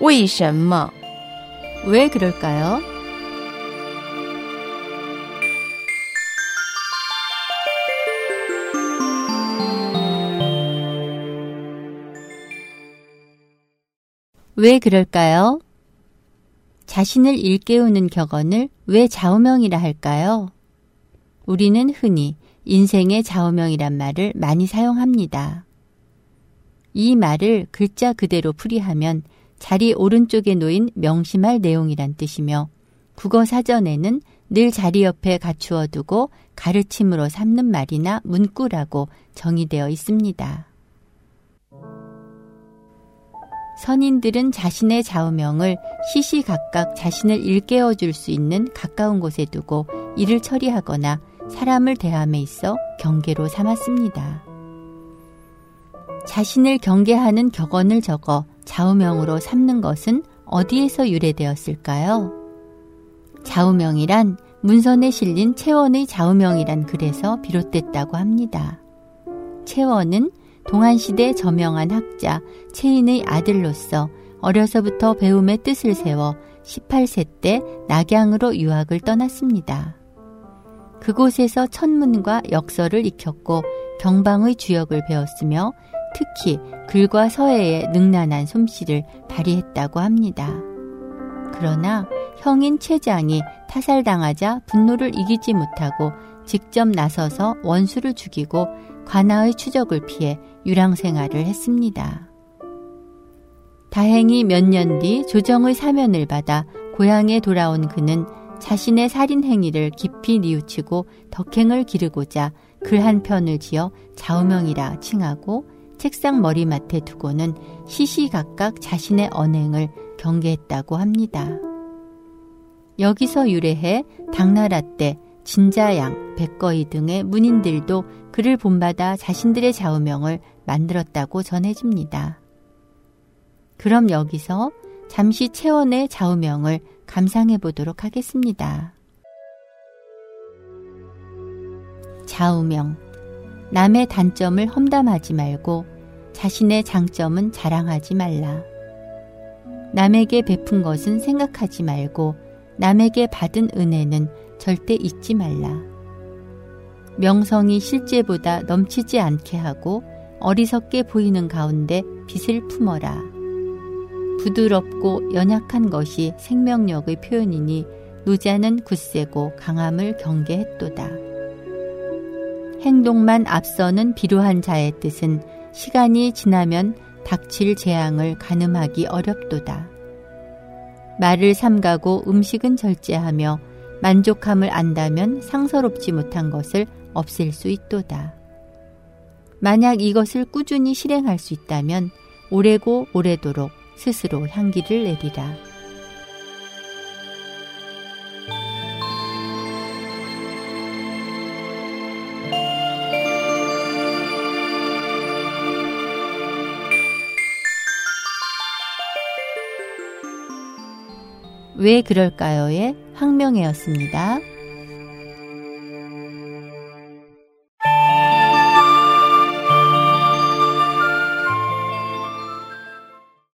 为什么? 왜 그럴까요? 왜 그럴까요? 자신을 일깨우는 격언을 왜 좌우명이라 할까요? 우리는 흔히 인생의 좌우명이란 말을 많이 사용합니다. 이 말을 글자 그대로 풀이하면 자리 오른쪽에 놓인 명심할 내용이란 뜻이며 국어 사전에는 늘 자리 옆에 갖추어 두고 가르침으로 삼는 말이나 문구라고 정의되어 있습니다. 선인들은 자신의 좌우명을 시시각각 자신을 일깨워 줄 수 있는 가까운 곳에 두고 일을 처리하거나 사람을 대함에 있어 경계로 삼았습니다. 자신을 경계하는 격언을 적어 좌우명으로 삼는 것은 어디에서 유래되었을까요? 좌우명이란 문선에 실린 채원의 좌우명이란 글에서 비롯됐다고 합니다. 채원은 동안시대 저명한 학자 채인의 아들로서 어려서부터 배움의 뜻을 세워 18세 때 낙양으로 유학을 떠났습니다. 그곳에서 천문과 역설을 익혔고 경방의 주역을 배웠으며 특히 글과 서예의 능란한 솜씨를 발휘했다고 합니다. 그러나 형인 최장이 타살당하자 분노를 이기지 못하고 직접 나서서 원수를 죽이고 관아의 추적을 피해 유랑 생활을 했습니다. 다행히 몇 년 뒤 조정의 사면을 받아 고향에 돌아온 그는 자신의 살인 행위를 깊이 뉘우치고 덕행을 기르고자 글 한 편을 지어 좌우명이라 칭하고 책상 머리맡에 두고는 시시각각 자신의 언행을 경계했다고 합니다. 여기서 유래해 당나라 때 진자양, 백거이 등의 문인들도 그를 본받아 자신들의 좌우명을 만들었다고 전해집니다. 그럼 여기서 잠시 채원의 좌우명을 감상해 보도록 하겠습니다. 좌우명. 남의 단점을 험담하지 말고 자신의 장점은 자랑하지 말라. 남에게 베푼 것은 생각하지 말고 남에게 받은 은혜는 절대 잊지 말라. 명성이 실제보다 넘치지 않게 하고 어리석게 보이는 가운데 빛을 품어라. 부드럽고 연약한 것이 생명력의 표현이니 노자는 굳세고 강함을 경계했도다. 행동만 앞서는 비루한 자의 뜻은 시간이 지나면 닥칠 재앙을 가늠하기 어렵도다. 말을 삼가고 음식은 절제하며 만족함을 안다면 상서롭지 못한 것을 없앨 수 있도다. 만약 이것을 꾸준히 실행할 수 있다면 오래고 오래도록 스스로 향기를 내리라. 왜 그럴까요의 황명혜였습니다.